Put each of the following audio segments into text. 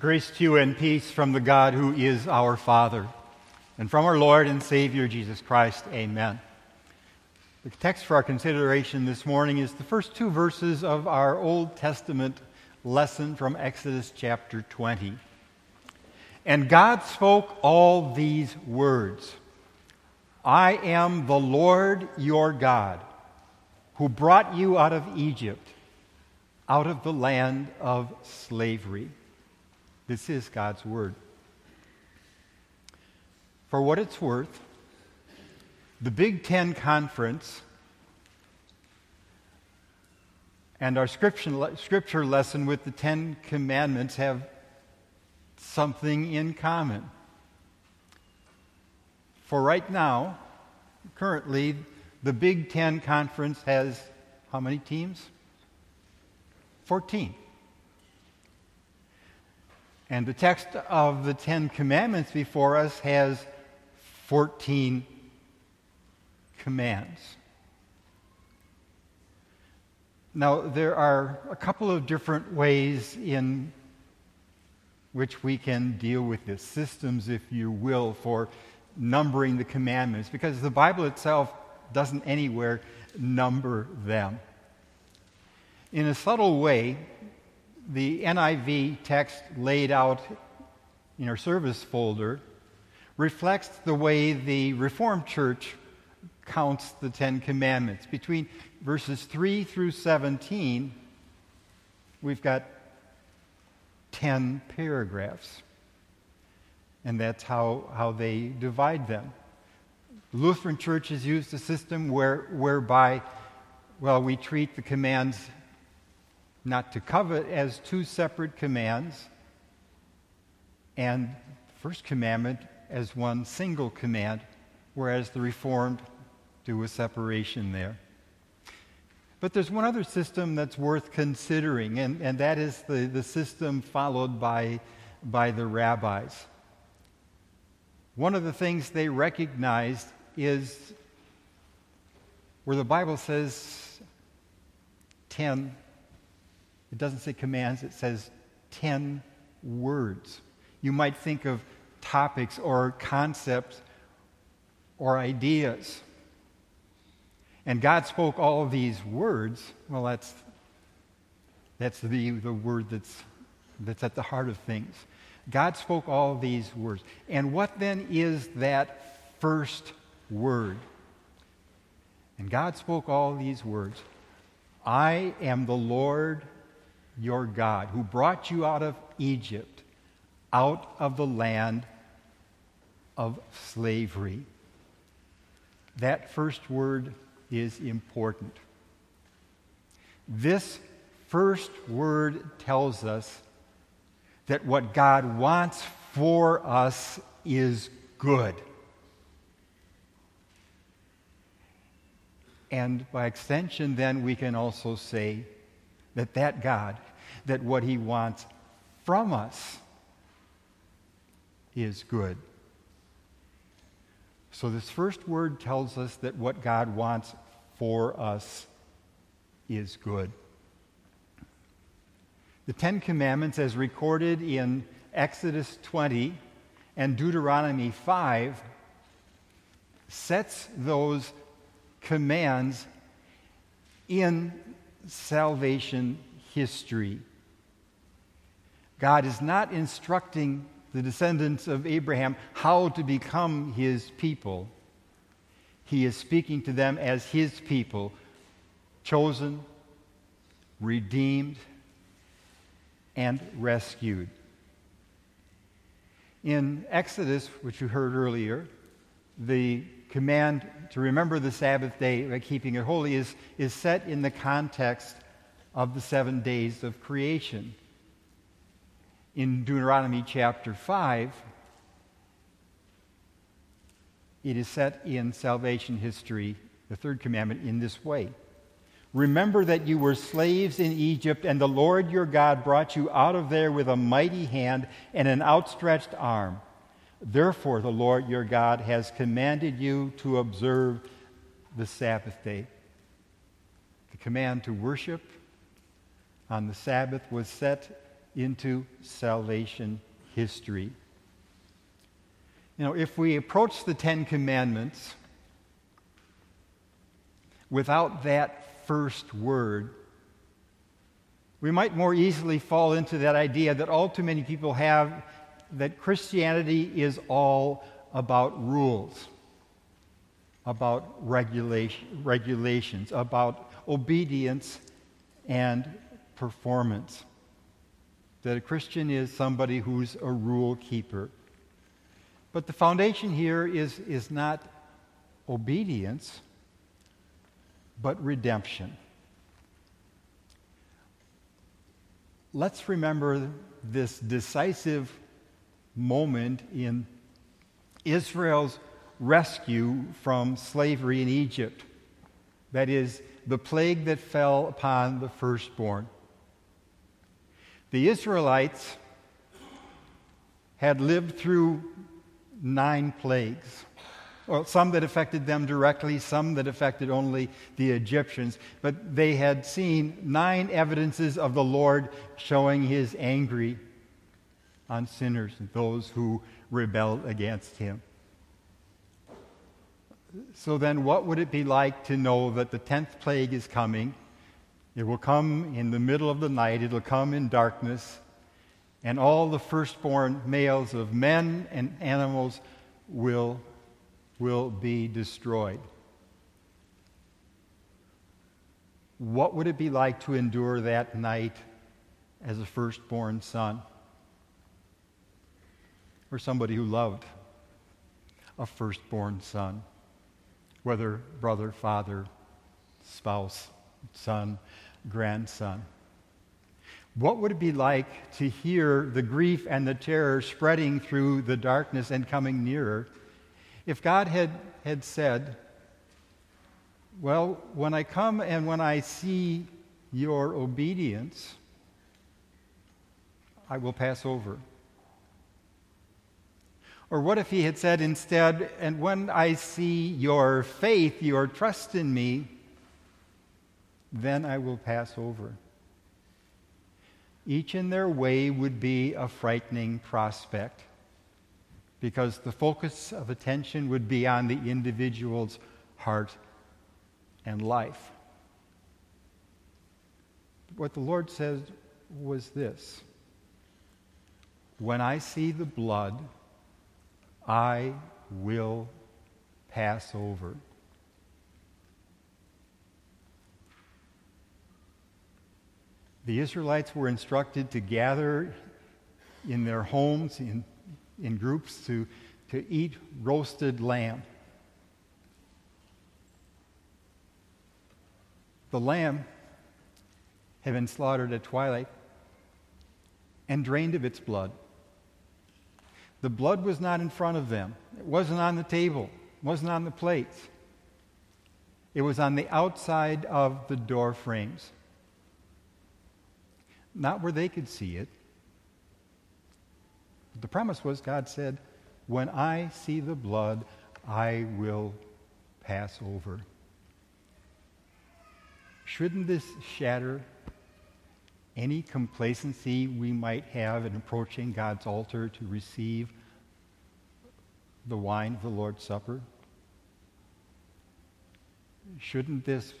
Grace to you and peace from the God who is our Father, and from our Lord and Savior Jesus Christ. Amen. The text for our consideration this morning is the first two verses of our Old Testament lesson from Exodus chapter 20. And God spoke all these words I am the Lord your God, who brought you out of Egypt, out of the land of slavery. This is God's Word. For what it's worth, the Big Ten Conference and our scripture lesson with the Ten Commandments have something in common. For right now, currently, the Big Ten Conference has how many teams? 14. And the text of the Ten Commandments before us has 14 commands. Now, there are a couple of different ways in which we can deal with this, systems, if you will, for numbering the commandments, because the Bible itself doesn't anywhere number them. In a subtle way, the NIV text laid out in our service folder reflects the way the Reformed Church counts the Ten Commandments. Between verses 3 through 17, we've got 10 paragraphs. And that's how, how they divide them. Lutheran churches used a system where, whereby, well, we treat the commands not to covet as two separate commands, and the first commandment as one single command, whereas the Reformed do a separation there. But there's one other system that's worth considering, and, and that is the, the system followed by, by the rabbis. One of the things they recognized is where the Bible says 10 it doesn't say commands, it says 10 words. You might think of topics or concepts or ideas. And God spoke all these words. Well, that's, that's the, the word that's, that's at the heart of things. God spoke all these words. And what then is that first word? And God spoke all these words I am the Lord your God, who brought you out of Egypt, out of the land of slavery. That first word is important. This first word tells us that what God wants for us is good. And by extension, then we can also say that that God, that what he wants from us is good. So this first word tells us that what God wants for us is good. The Ten Commandments, as recorded in Exodus 20 and Deuteronomy 5, sets those commands in salvation history. God is not instructing the descendants of Abraham how to become his people. He is speaking to them as his people, chosen, redeemed, and rescued. In Exodus, which you heard earlier, the command to remember the Sabbath day by keeping it holy is, is set in the context of the seven days of creation. In Deuteronomy chapter 5, it is set in salvation history, the third commandment, in this way. Remember that you were slaves in Egypt, and the Lord your God brought you out of there with a mighty hand and an outstretched arm. Therefore, the Lord your God has commanded you to observe the Sabbath day. The command to worship on the Sabbath was set into salvation history. You know, if we approach the Ten Commandments without that first word, we might more easily fall into that idea that all too many people have that Christianity is all about rules, about regulation, regulations, about obedience and performance. That a Christian is somebody who's a rule keeper. But the foundation here is, is not obedience, but redemption. let's remember this decisive moment in Israel's rescue from slavery in Egypt. That is, the plague that fell upon the firstborn. The Israelites had lived through nine plagues. Well, some that affected them directly, some that affected only the Egyptians. But they had seen nine evidences of the Lord showing his angry on sinners and those who rebelled against him. So then, what would it be like to know that the tenth plague is coming? It will come in the middle of the night, it'll come in darkness, and all the firstborn males of men and animals will will be destroyed. What would it be like to endure that night as a firstborn son? Or somebody who loved a firstborn son, whether brother, father, spouse, son, grandson. What would it be like to hear the grief and the terror spreading through the darkness and coming nearer? If God had, had said, Well, when I come and when I see your obedience, I will pass over. Or what if he had said instead, And when I see your faith, your trust in me, then I will pass over. Each in their way would be a frightening prospect because the focus of attention would be on the individual's heart and life. What the Lord said was this When I see the blood, I will pass over. The Israelites were instructed to gather in their homes, in in groups to, to eat roasted lamb. The lamb had been slaughtered at twilight and drained of its blood. The blood was not in front of them, it wasn't on the table, it wasn't on the plates. It was on the outside of the door frames. Not where they could see it, the promise was God said, When I see the blood, I will pass over. Shouldn't this shatter any complacency we might have in approaching God's altar to receive the wine of the Lord's Supper? Shouldn't this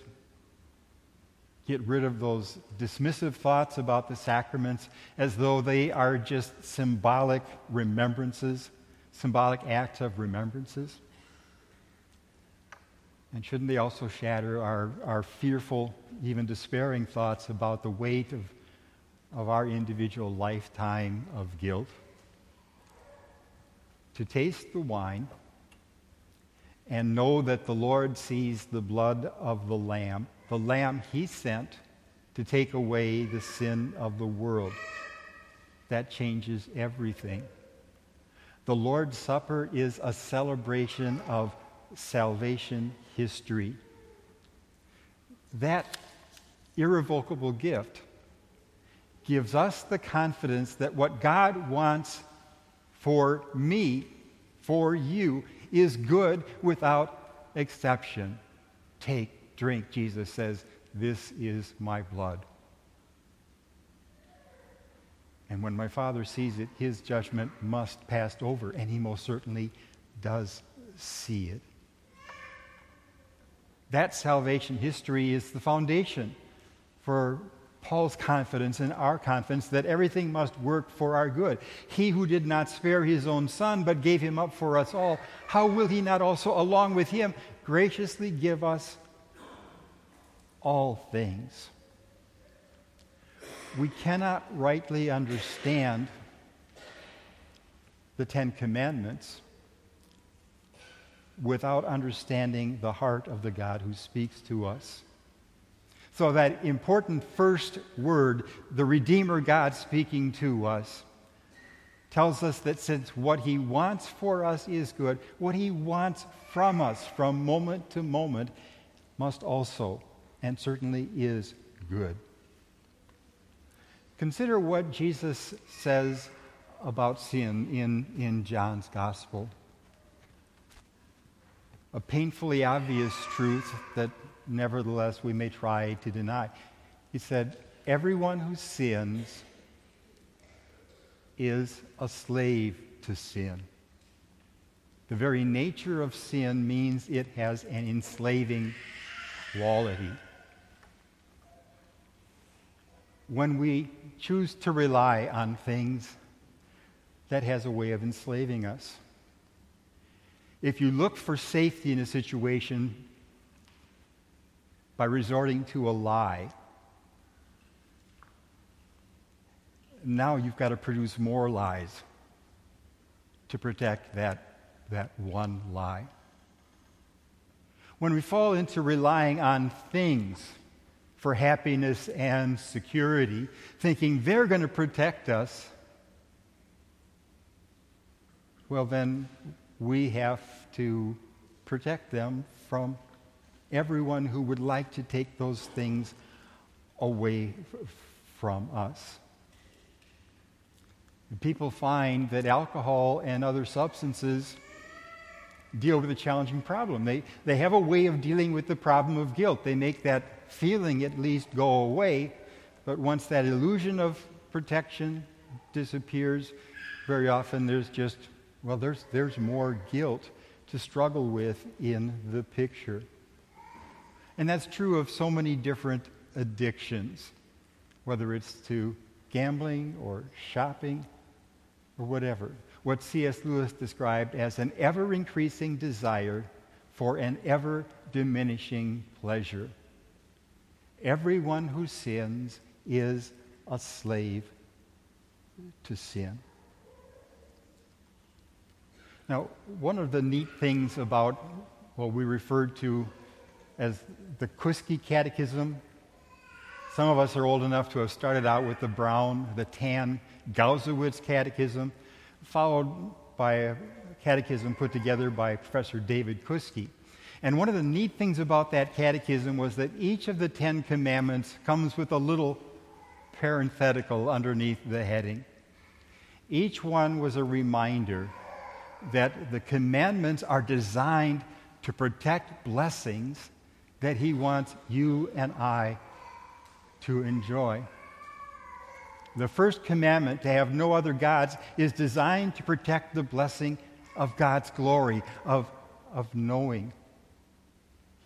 get rid of those dismissive thoughts about the sacraments as though they are just symbolic remembrances, symbolic acts of remembrances. And shouldn't they also shatter our, our fearful, even despairing thoughts about the weight of, of our individual lifetime of guilt? To taste the wine and know that the Lord sees the blood of the Lamb the Lamb he sent to take away the sin of the world. That changes everything. The Lord's Supper is a celebration of salvation history. That irrevocable gift gives us the confidence that what God wants for me, for you, is good without exception. Take drink, Jesus says, This is my blood. And when my Father sees it, his judgment must pass over, and he most certainly does see it. That salvation history is the foundation for Paul's confidence and our confidence that everything must work for our good. He who did not spare his own son, but gave him up for us all, how will he not also, along with him, graciously give us all things? We cannot rightly understand the Ten Commandments without understanding the heart of the God who speaks to us. So, that important first word, the Redeemer God speaking to us, tells us that since what He wants for us is good, what He wants from us from moment to moment must also and certainly is good. Consider what Jesus says about sin in, in John's Gospel. A painfully obvious truth that nevertheless we may try to deny. He said, Everyone who sins is a slave to sin. The very nature of sin means it has an enslaving quality. When we choose to rely on things, that has a way of enslaving us. If you look for safety in a situation, by resorting to a lie. Now you've got to produce more lies to protect that, that one lie. When we fall into relying on things for happiness and security, thinking they're going to protect us, well, then we have to protect them from everyone who would like to take those things away from us. People find that alcohol and other substances deal with a challenging problem. They, they have a way of dealing with the problem of guilt. They make that feeling at least go away, but once that illusion of protection disappears, very often there's just, well, there's, there's more guilt to struggle with in the picture. And that's true of so many different addictions, whether it's to gambling or shopping or whatever. What C.S. Lewis described as an ever increasing desire for an ever diminishing pleasure. Everyone who sins is a slave to sin. Now, one of the neat things about what we referred to as the Kuske Catechism. Some of us are old enough to have started out with the brown, the tan Gausewitz Catechism, followed by a catechism put together by Professor David Kuske. And one of the neat things about that catechism was that each of the Ten Commandments comes with a little parenthetical underneath the heading. Each one was a reminder that the commandments are designed to protect blessings that He wants you and I to enjoy. The first commandment, to have no other gods, is designed to protect the blessing of God's glory, of, of knowing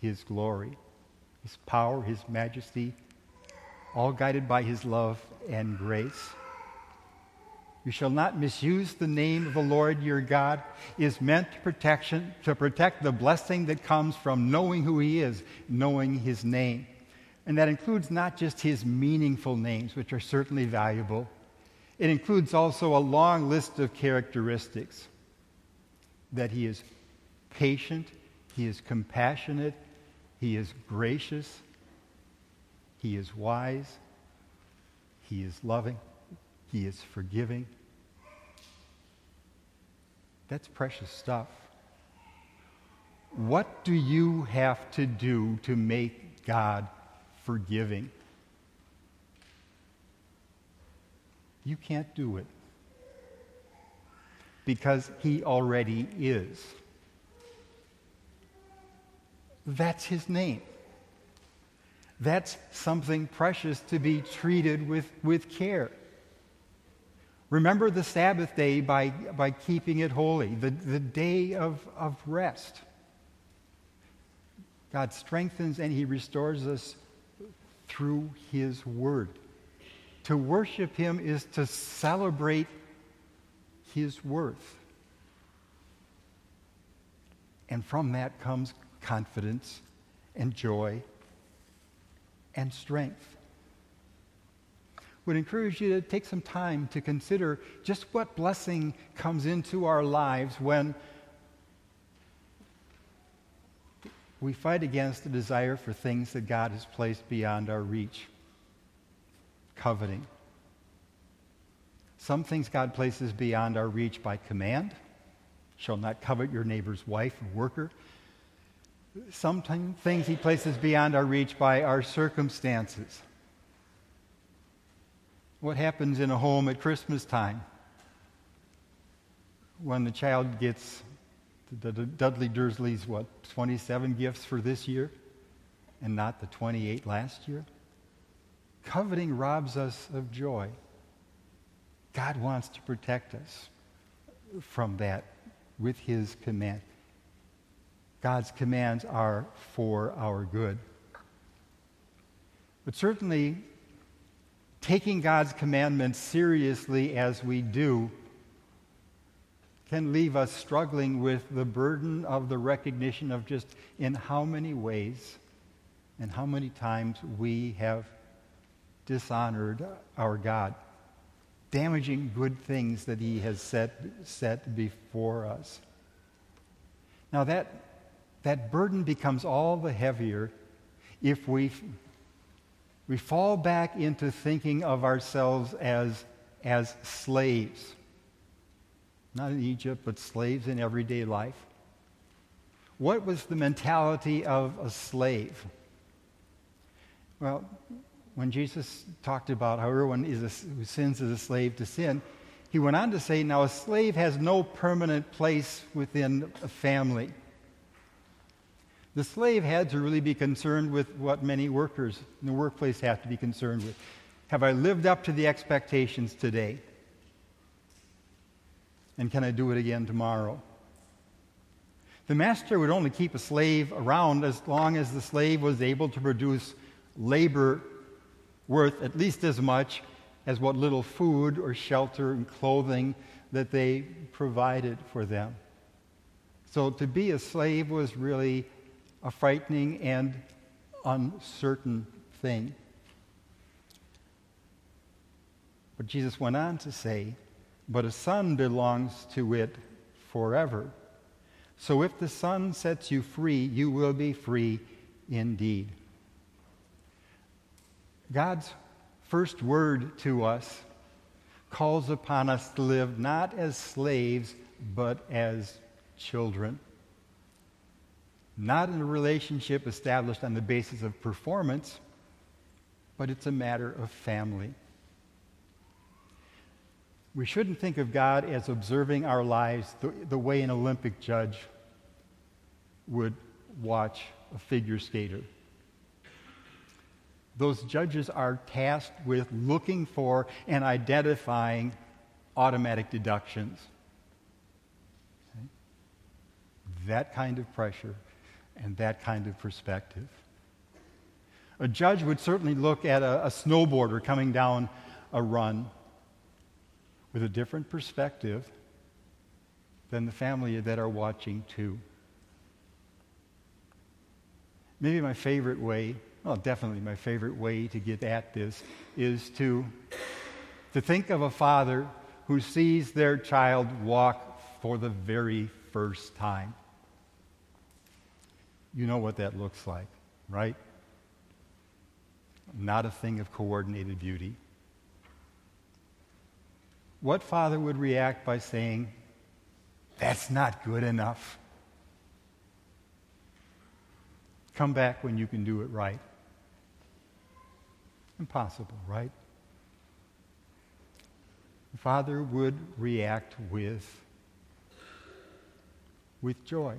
His glory, His power, His majesty, all guided by His love and grace. You shall not misuse the name of the Lord your God is meant to protection to protect the blessing that comes from knowing who he is, knowing his name. And that includes not just his meaningful names, which are certainly valuable. It includes also a long list of characteristics that he is patient, he is compassionate, he is gracious, he is wise, he is loving, he is forgiving. That's precious stuff. What do you have to do to make God forgiving? You can't do it because He already is. That's His name. That's something precious to be treated with, with care. Remember the Sabbath day by, by keeping it holy, the, the day of, of rest. God strengthens and He restores us through His Word. To worship Him is to celebrate His worth. And from that comes confidence and joy and strength. Would encourage you to take some time to consider just what blessing comes into our lives when we fight against the desire for things that God has placed beyond our reach. Coveting. Some things God places beyond our reach by command. Shall not covet your neighbor's wife or worker. Some things he places beyond our reach by our circumstances. What happens in a home at Christmas time when the child gets Dudley Dursley's, what, 27 gifts for this year and not the 28 last year? Coveting robs us of joy. God wants to protect us from that with his command. God's commands are for our good. But certainly, taking God's commandments seriously as we do can leave us struggling with the burden of the recognition of just in how many ways and how many times we have dishonored our God, damaging good things that He has set, set before us. Now, that, that burden becomes all the heavier if we, we fall back into thinking of ourselves as, as slaves not in Egypt, but slaves in everyday life. What was the mentality of a slave? Well, when Jesus talked about how everyone is a, who sins is a slave to sin, he went on to say, now a slave has no permanent place within a family. The slave had to really be concerned with what many workers in the workplace have to be concerned with. Have I lived up to the expectations today? And can I do it again tomorrow? The master would only keep a slave around as long as the slave was able to produce labor worth at least as much as what little food or shelter and clothing that they provided for them. So to be a slave was really a frightening and uncertain thing. But Jesus went on to say, but a son belongs to it forever. So if the Son sets you free, you will be free indeed. God's first word to us calls upon us to live not as slaves, but as children. Not in a relationship established on the basis of performance, but it's a matter of family. We shouldn't think of God as observing our lives the, the way an Olympic judge would watch a figure skater. Those judges are tasked with looking for and identifying automatic deductions. Okay? That kind of pressure and that kind of perspective. A judge would certainly look at a, a snowboarder coming down a run with a different perspective than the family that are watching too. Maybe my favorite way, well, definitely my favorite way to get at this is to, to think of a father who sees their child walk for the very first time. You know what that looks like, right? Not a thing of coordinated beauty. What father would react by saying, That's not good enough? Come back when you can do it right. Impossible, right? Father would react with, with joy.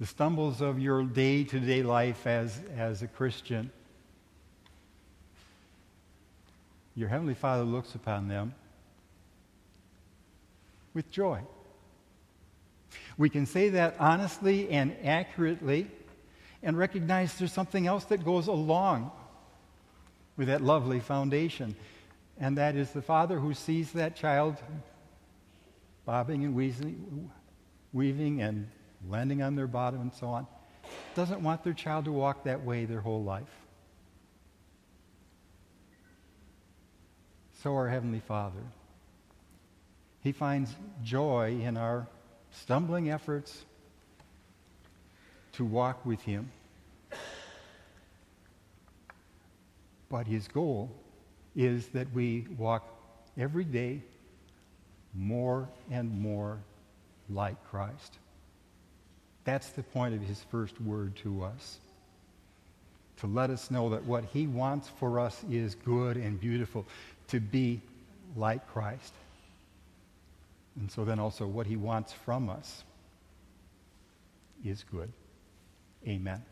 The stumbles of your day to day life as, as a Christian your Heavenly Father looks upon them with joy. We can say that honestly and accurately and recognize there's something else that goes along with that lovely foundation. And that is the father who sees that child bobbing and weaving, weaving and landing on their bottom and so on, doesn't want their child to walk that way their whole life. So our Heavenly Father. He finds joy in our stumbling efforts to walk with Him. But His goal is that we walk every day more and more like Christ. That's the point of his first word to us. To let us know that what he wants for us is good and beautiful, to be like Christ. And so then also what he wants from us is good. Amen.